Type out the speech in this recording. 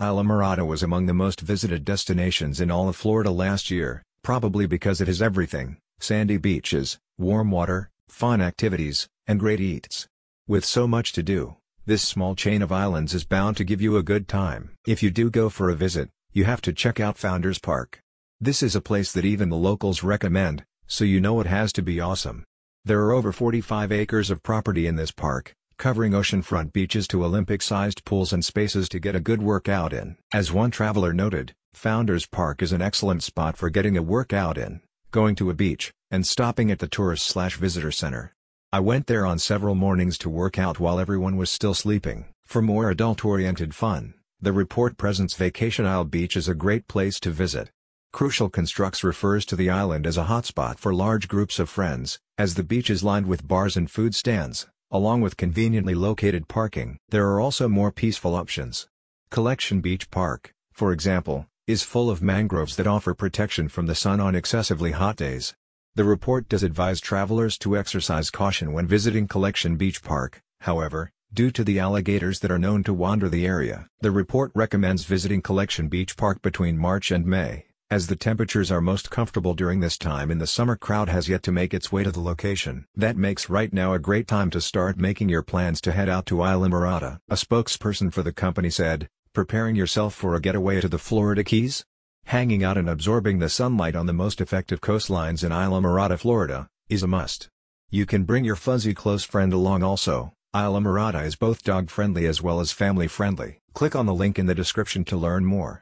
Islamorada was among the most visited destinations in all of Florida last year, probably because it has everything, sandy beaches, warm water, fun activities, and great eats. With so much to do, this small chain of islands is bound to give you a good time. If you do go for a visit, you have to check out Founders Park. This is a place that even the locals recommend, so you know it has to be awesome. There are over 45 acres of property in this park, covering oceanfront beaches to Olympic-sized pools and spaces to get a good workout in. As one traveler noted, Founders Park is an excellent spot for getting a workout in, going to a beach, and stopping at the tourist-slash-visitor center. I went there on several mornings to work out while everyone was still sleeping. For more adult-oriented fun, the report presents Vacation Isle Beach is a great place to visit. Crucial Constructs refers to the island as a hotspot for large groups of friends, as the beach is lined with bars and food stands along with conveniently located parking. There are also more peaceful options. Collection Beach Park, for example, is full of mangroves that offer protection from the sun on excessively hot days. The report does advise travelers to exercise caution when visiting Collection Beach Park, however, due to the alligators that are known to wander the area. The report recommends visiting Collection Beach Park between March and May. As the temperatures are most comfortable during this time in the summer crowd has yet to make its way to the location. That makes right now a great time to start making your plans to head out to Islamorada. A spokesperson for the company said, preparing yourself for a getaway to the Florida Keys? Hanging out and absorbing the sunlight on the most effective coastlines in Islamorada, Florida, is a must. You can bring your fuzzy close friend along also. Islamorada is both dog-friendly as well as family-friendly. Click on the link in the description to learn more.